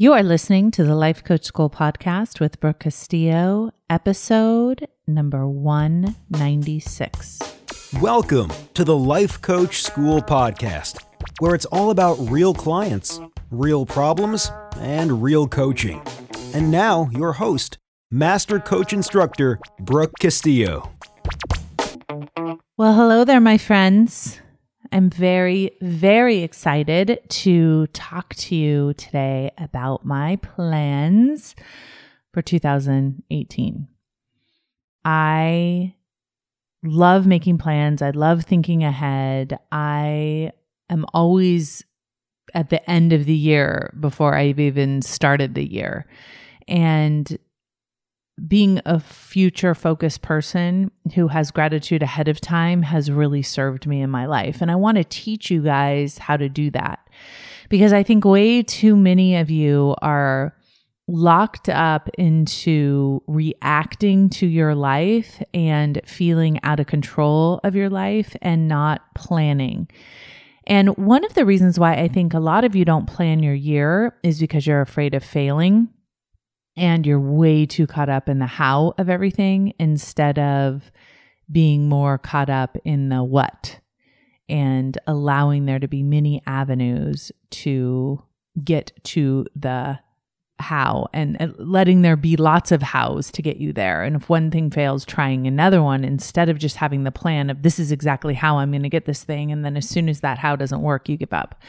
You are listening to the Life Coach School podcast with Brooke Castillo, episode number 196. Welcome to the Life Coach School podcast, where it's all about real clients, real problems, and real coaching. And now, your host, Master Coach Instructor Brooke Castillo. Well, hello there, my friends. I'm very, very excited to talk to you today about my plans for 2018. I love making plans. I love thinking ahead. I am always at the end of the year before I've even started the year. And being a future focused person who has gratitude ahead of time has really served me in my life. And I want to teach you guys how to do that because I think way too many of you are locked up into reacting to your life and feeling out of control of your life and not planning. And one of the reasons why I think a lot of you don't plan your year is because you're afraid of failing and you're way too caught up in the how of everything instead of being more caught up in the what and allowing there to be many avenues to get to the how and letting there be lots of hows to get you there. And if one thing fails, trying another one instead of just having the plan of this is exactly how I'm going to get this thing. And then as soon as that how doesn't work, you give up.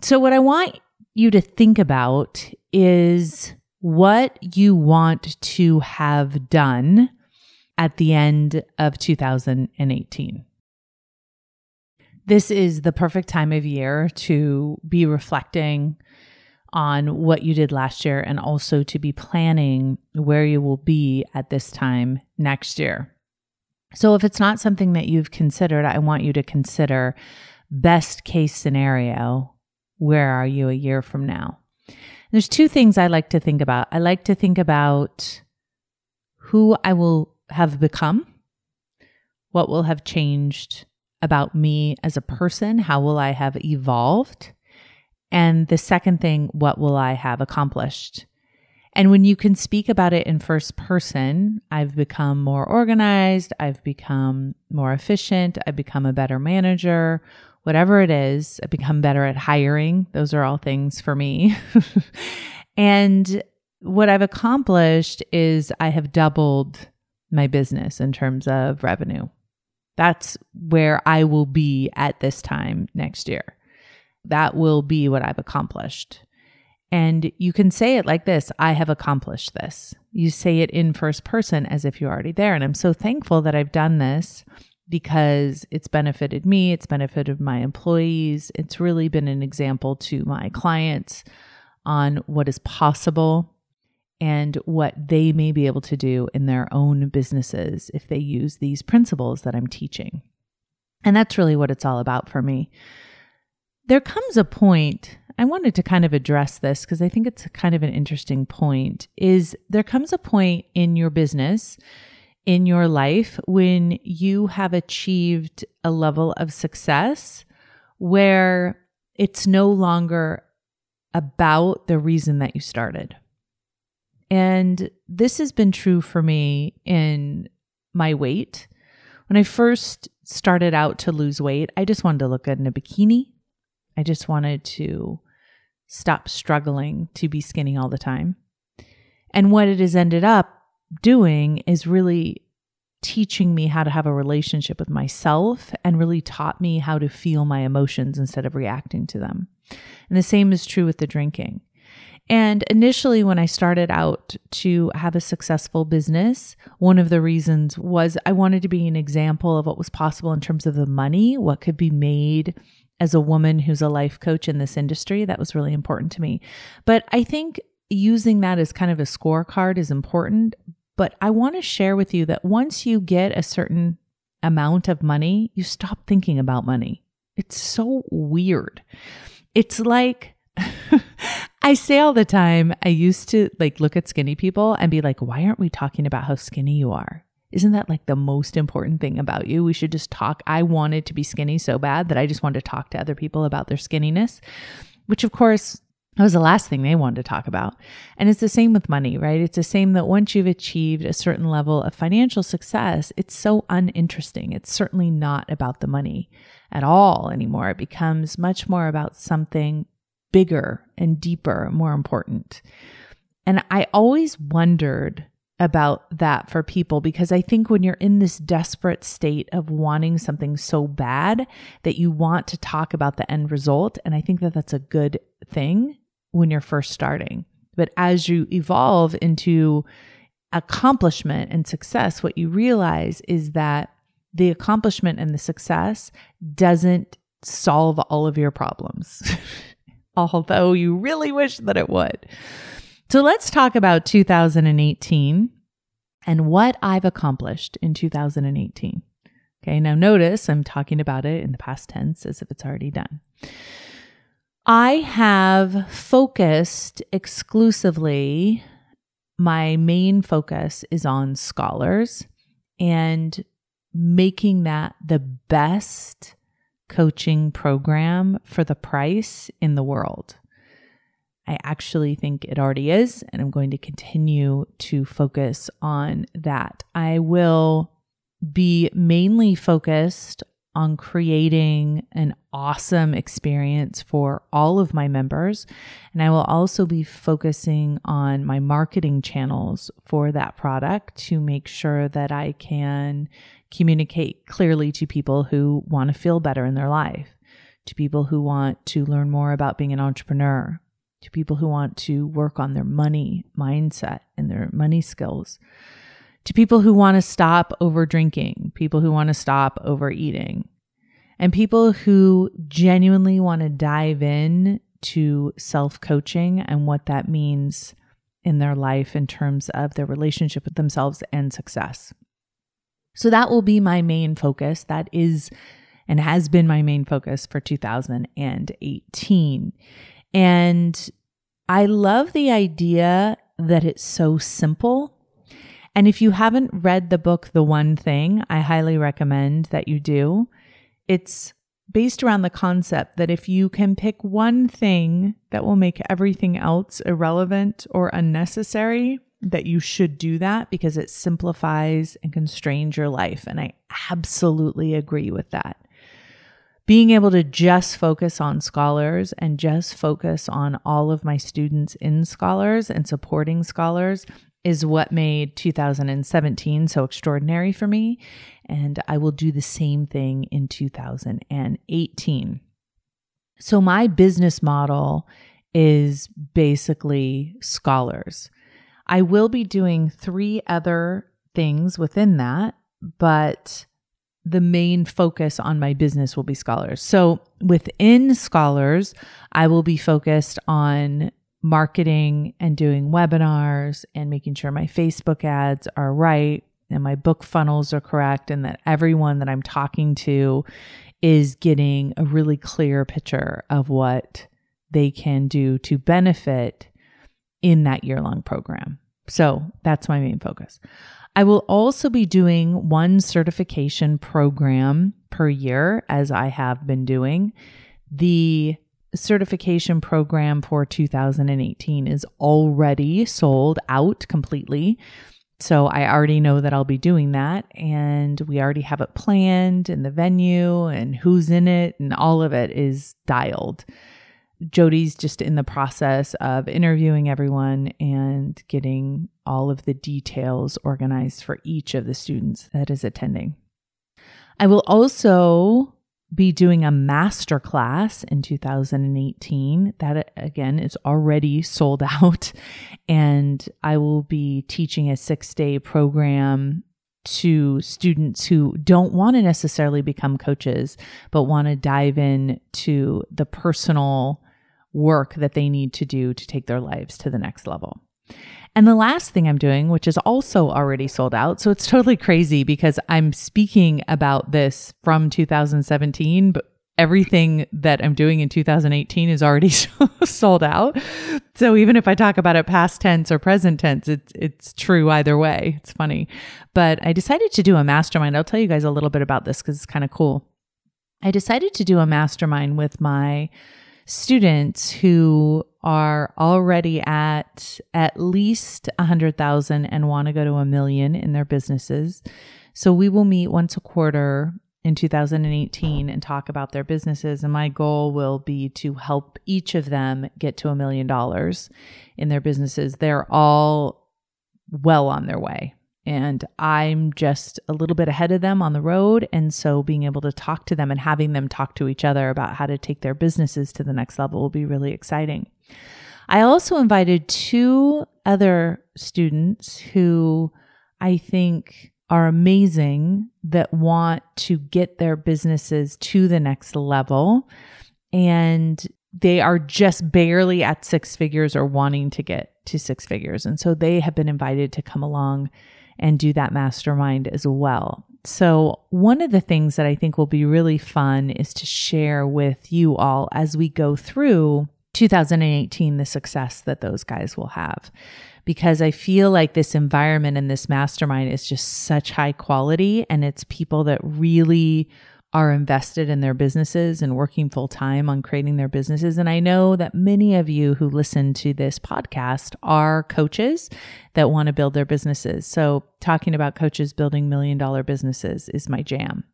So, what I want you to think about is what you want to have done at the end of 2018. This is the perfect time of year to be reflecting on what you did last year and also to be planning where you will be at this time next year. So, if it's not something that you've considered, I want you to consider best case scenario where are you a year from now? There's two things I like to think about. I like to think about who I will have become, what will have changed about me as a person, how will I have evolved? And the second thing, what will I have accomplished? And when you can speak about it in first person, I've become more organized, I've become more efficient, I've become a better manager, whatever it is, I become better at hiring. Those are all things for me. and what I've accomplished is I have doubled my business in terms of revenue. That's where I will be at this time next year. That will be what I've accomplished. And you can say it like this I have accomplished this. You say it in first person as if you're already there. And I'm so thankful that I've done this because it's benefited me, it's benefited my employees. It's really been an example to my clients on what is possible and what they may be able to do in their own businesses if they use these principles that I'm teaching. And that's really what it's all about for me. There comes a point, I wanted to kind of address this because I think it's kind of an interesting point is there comes a point in your business in your life when you have achieved a level of success where it's no longer about the reason that you started. And this has been true for me in my weight. When I first started out to lose weight, I just wanted to look good in a bikini. I just wanted to stop struggling to be skinny all the time. And what it has ended up doing is really teaching me how to have a relationship with myself and really taught me how to feel my emotions instead of reacting to them. And the same is true with the drinking. And initially, when I started out to have a successful business, one of the reasons was I wanted to be an example of what was possible in terms of the money, what could be made as a woman who's a life coach in this industry. That was really important to me. But I think using that as kind of a scorecard is important. But I want to share with you that once you get a certain amount of money, you stop thinking about money. It's so weird. It's like, I say all the time, I used to like look at skinny people and be like, why aren't we talking about how skinny you are? Isn't that like the most important thing about you? We should just talk. I wanted to be skinny so bad that I just wanted to talk to other people about their skinniness, which of course That was the last thing they wanted to talk about. And it's the same with money, right? It's the same that once you've achieved a certain level of financial success, it's so uninteresting. It's certainly not about the money at all anymore. It becomes much more about something bigger and deeper, more important. And I always wondered about that for people because I think when you're in this desperate state of wanting something so bad that you want to talk about the end result, and I think that that's a good thing when you're first starting. But as you evolve into accomplishment and success, what you realize is that the accomplishment and the success doesn't solve all of your problems, although you really wish that it would. So let's talk about 2018 and what I've accomplished in 2018. Okay, now notice I'm talking about it in the past tense as if it's already done. I have focused exclusively, my main focus is on scholars and making that the best coaching program for the price in the world. I actually think it already is, and I'm going to continue to focus on that. I will be mainly focused on creating an awesome experience for all of my members. And I will also be focusing on my marketing channels for that product to make sure that I can communicate clearly to people who want to feel better in their life, to people who want to learn more about being an entrepreneur, to people who want to work on their money mindset and their money skills to people who want to stop over drinking, people who want to stop overeating, and people who genuinely want to dive in to self coaching and what that means in their life in terms of their relationship with themselves and success. So that will be my main focus. That is and has been my main focus for 2018. And I love the idea that it's so simple. And if you haven't read the book, The One Thing, I highly recommend that you do. It's based around the concept that if you can pick one thing that will make everything else irrelevant or unnecessary, that you should do that because it simplifies and constrains your life. And I absolutely agree with that being able to just focus on scholars and just focus on all of my students in scholars and supporting scholars is what made 2017 so extraordinary for me. And I will do the same thing in 2018. So, my business model is basically scholars. I will be doing three other things within that, but the main focus on my business will be scholars. So within scholars, I will be focused on marketing and doing webinars and making sure my Facebook ads are right and my book funnels are correct and that everyone that I'm talking to is getting a really clear picture of what they can do to benefit in that year long program. So that's my main focus. I will also be doing one certification program per year, as I have been doing. The certification program for 2018 is already sold out completely. So I already know that I'll be doing that. And we already have it planned and the venue and who's in it and all of it is dialed. Jody's just in the process of interviewing everyone and getting all of the details organized for each of the students that is attending. I will also be doing a master class in 2018 that again is already sold out and I will be teaching a 6-day program to students who don't want to necessarily become coaches but want to dive in to the personal work that they need to do to take their lives to the next level. And the last thing I'm doing, which is also already sold out. So it's totally crazy because I'm speaking about this from 2017, but everything that I'm doing in 2018 is already sold out. So even if I talk about it past tense or present tense, it's it's true either way. It's funny. But I decided to do a mastermind. I'll tell you guys a little bit about this cuz it's kind of cool. I decided to do a mastermind with my students who are already at at least a hundred thousand and want to go to a million in their businesses. So we will meet once a quarter in 2018 and talk about their businesses. And my goal will be to help each of them get to a million dollars in their businesses. They're all well on their way. And I'm just a little bit ahead of them on the road. And so being able to talk to them and having them talk to each other about how to take their businesses to the next level will be really exciting. I also invited two other students who I think are amazing that want to get their businesses to the next level. And they are just barely at six figures or wanting to get to six figures. And so they have been invited to come along and do that mastermind as well. So, one of the things that I think will be really fun is to share with you all as we go through 2018 the success that those guys will have because I feel like this environment and this mastermind is just such high quality and it's people that really are invested in their businesses and working full time on creating their businesses. And I know that many of you who listen to this podcast are coaches that want to build their businesses. So, talking about coaches building million dollar businesses is my jam.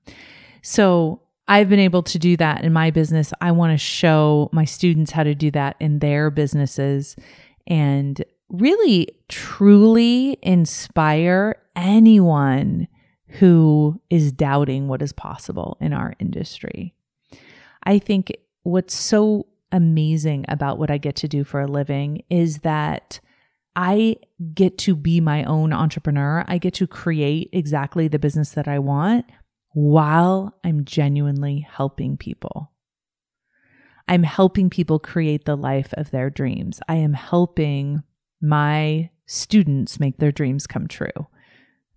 So, I've been able to do that in my business. I want to show my students how to do that in their businesses. And really truly inspire anyone who is doubting what is possible in our industry. I think what's so amazing about what I get to do for a living is that I get to be my own entrepreneur. I get to create exactly the business that I want while I'm genuinely helping people. I'm helping people create the life of their dreams. I am helping my students make their dreams come true.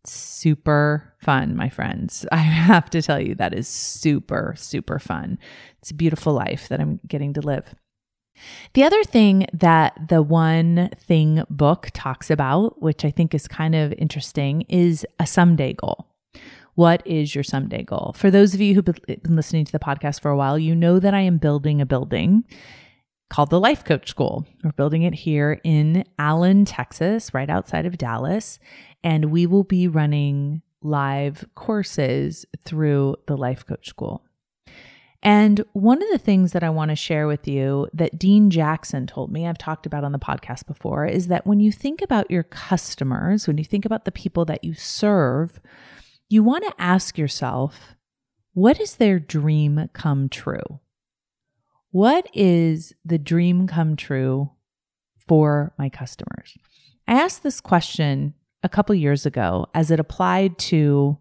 Super fun, my friends. I have to tell you, that is super, super fun. It's a beautiful life that I'm getting to live. The other thing that the One Thing book talks about, which I think is kind of interesting, is a someday goal. What is your someday goal? For those of you who've been listening to the podcast for a while, you know that I am building a building called the Life Coach School. We're building it here in Allen, Texas, right outside of Dallas. And we will be running live courses through the Life Coach School. And one of the things that I want to share with you that Dean Jackson told me, I've talked about on the podcast before, is that when you think about your customers, when you think about the people that you serve, you want to ask yourself, what is their dream come true? What is the dream come true for my customers? I asked this question a couple years ago as it applied to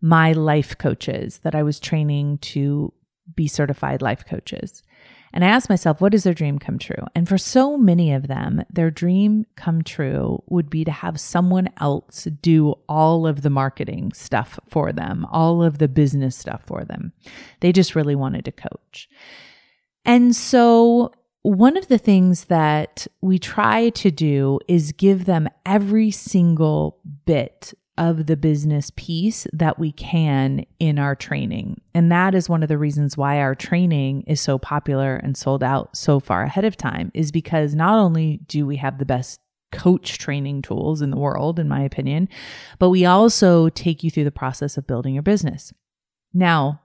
my life coaches that I was training to be certified life coaches. And I asked myself, what is their dream come true? And for so many of them, their dream come true would be to have someone else do all of the marketing stuff for them, all of the business stuff for them. They just really wanted to coach. And so, one of the things that we try to do is give them every single bit of the business piece that we can in our training. And that is one of the reasons why our training is so popular and sold out so far ahead of time, is because not only do we have the best coach training tools in the world, in my opinion, but we also take you through the process of building your business. Now,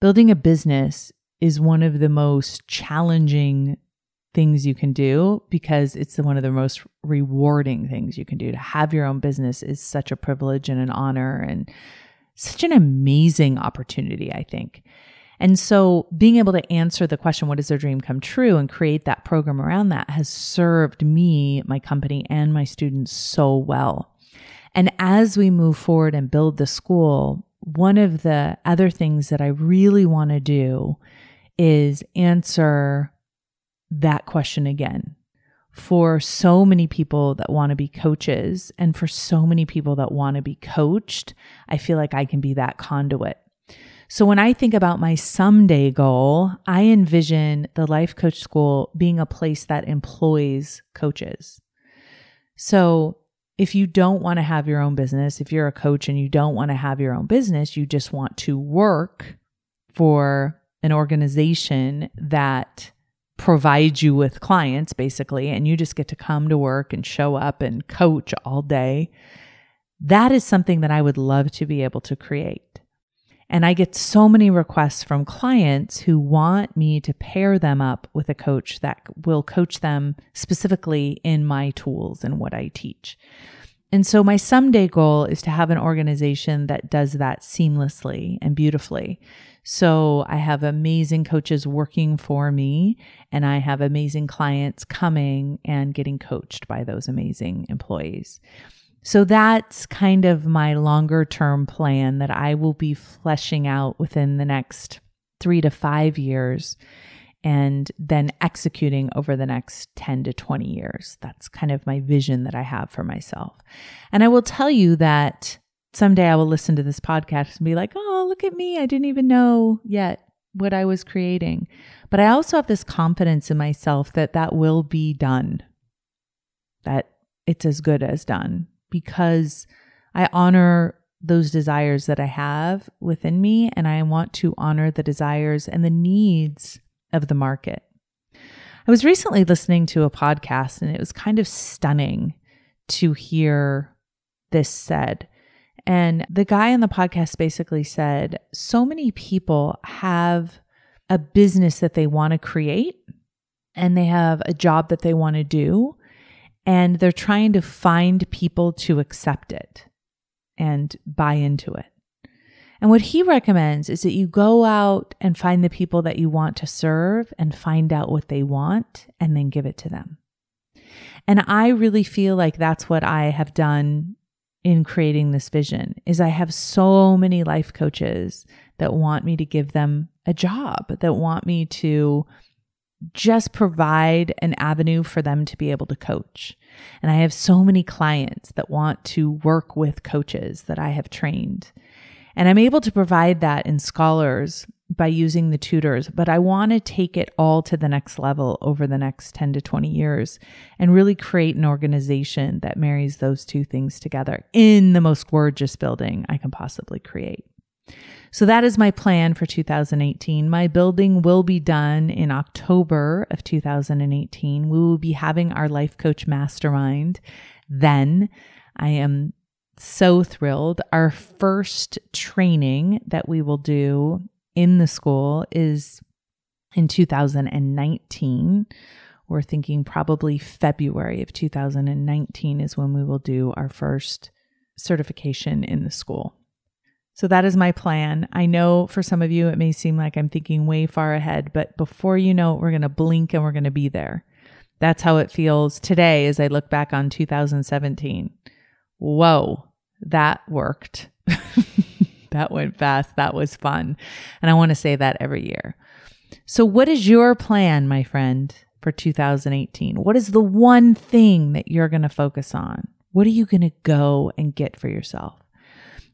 building a business is one of the most challenging things you can do because it's one of the most rewarding things you can do. To have your own business is such a privilege and an honor and such an amazing opportunity, I think. And so being able to answer the question, what is their dream come true and create that program around that has served me, my company, and my students so well. And as we move forward and build the school, one of the other things that I really want to do is answer that question again. For so many people that want to be coaches and for so many people that want to be coached, I feel like I can be that conduit. So when I think about my someday goal, I envision the Life Coach School being a place that employs coaches. So if you don't want to have your own business, if you're a coach and you don't want to have your own business, you just want to work for an organization that provides you with clients basically, and you just get to come to work and show up and coach all day. That is something that I would love to be able to create. And I get so many requests from clients who want me to pair them up with a coach that will coach them specifically in my tools and what I teach. And so my someday goal is to have an organization that does that seamlessly and beautifully. So I have amazing coaches working for me and I have amazing clients coming and getting coached by those amazing employees. So that's kind of my longer term plan that I will be fleshing out within the next three to five years and then executing over the next 10 to 20 years. That's kind of my vision that I have for myself. And I will tell you that someday I will listen to this podcast and be like, oh, look at me. I didn't even know yet what I was creating. But I also have this confidence in myself that that will be done, that it's as good as done because I honor those desires that I have within me and I want to honor the desires and the needs of the market. I was recently listening to a podcast and it was kind of stunning to hear this said. And the guy on the podcast basically said so many people have a business that they want to create and they have a job that they want to do and they're trying to find people to accept it and buy into it. And what he recommends is that you go out and find the people that you want to serve and find out what they want and then give it to them. And I really feel like that's what I have done in creating this vision is I have so many life coaches that want me to give them a job, that want me to just provide an avenue for them to be able to coach. And I have so many clients that want to work with coaches that I have trained. And I'm able to provide that in scholars by using the tutors, but I want to take it all to the next level over the next 10 to 20 years and really create an organization that marries those two things together in the most gorgeous building I can possibly create. So that is my plan for 2018. My building will be done in October of 2018. We will be having our life coach mastermind then. I am so thrilled. Our first training that we will do in the school is in 2019. We're thinking probably February of 2019 is when we will do our first certification in the school. So that is my plan. I know for some of you, it may seem like I'm thinking way far ahead, but before you know it, we're going to blink and we're going to be there. That's how it feels today as I look back on 2017. Whoa, that worked. that went fast. That was fun. And I want to say that every year. So, what is your plan, my friend, for 2018? What is the one thing that you're going to focus on? What are you going to go and get for yourself?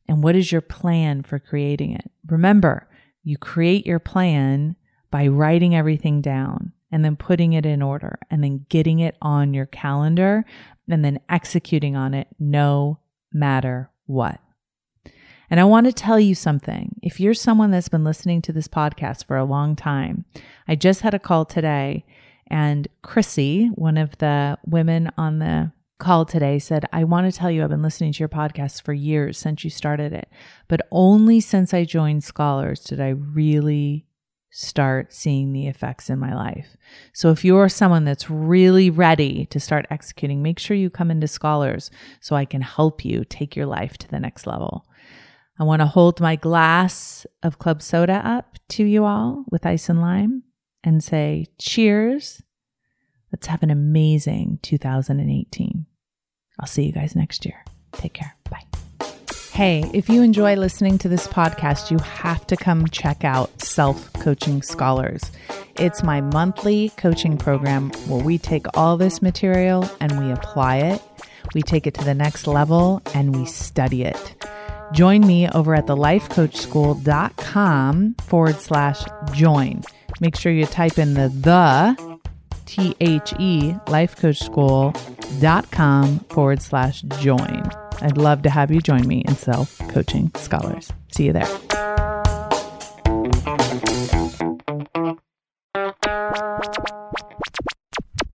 And what is your plan for creating it? Remember, you create your plan by writing everything down and then putting it in order and then getting it on your calendar and then executing on it no matter what. And I want to tell you something. If you're someone that's been listening to this podcast for a long time, I just had a call today and Chrissy, one of the women on the call today said, I want to tell you, I've been listening to your podcast for years since you started it, but only since I joined Scholars did I really start seeing the effects in my life. So if you're someone that's really ready to start executing, make sure you come into Scholars so I can help you take your life to the next level. I want to hold my glass of club soda up to you all with ice and lime and say, cheers. Let's have an amazing 2018. I'll see you guys next year. Take care. Bye. Hey, if you enjoy listening to this podcast, you have to come check out Self Coaching Scholars. It's my monthly coaching program where we take all this material and we apply it, we take it to the next level, and we study it. Join me over at thelifecoachschool.com forward slash join. Make sure you type in the the T H E lifecoachschool.com forward slash join. I'd love to have you join me in Self Coaching Scholars. See you there.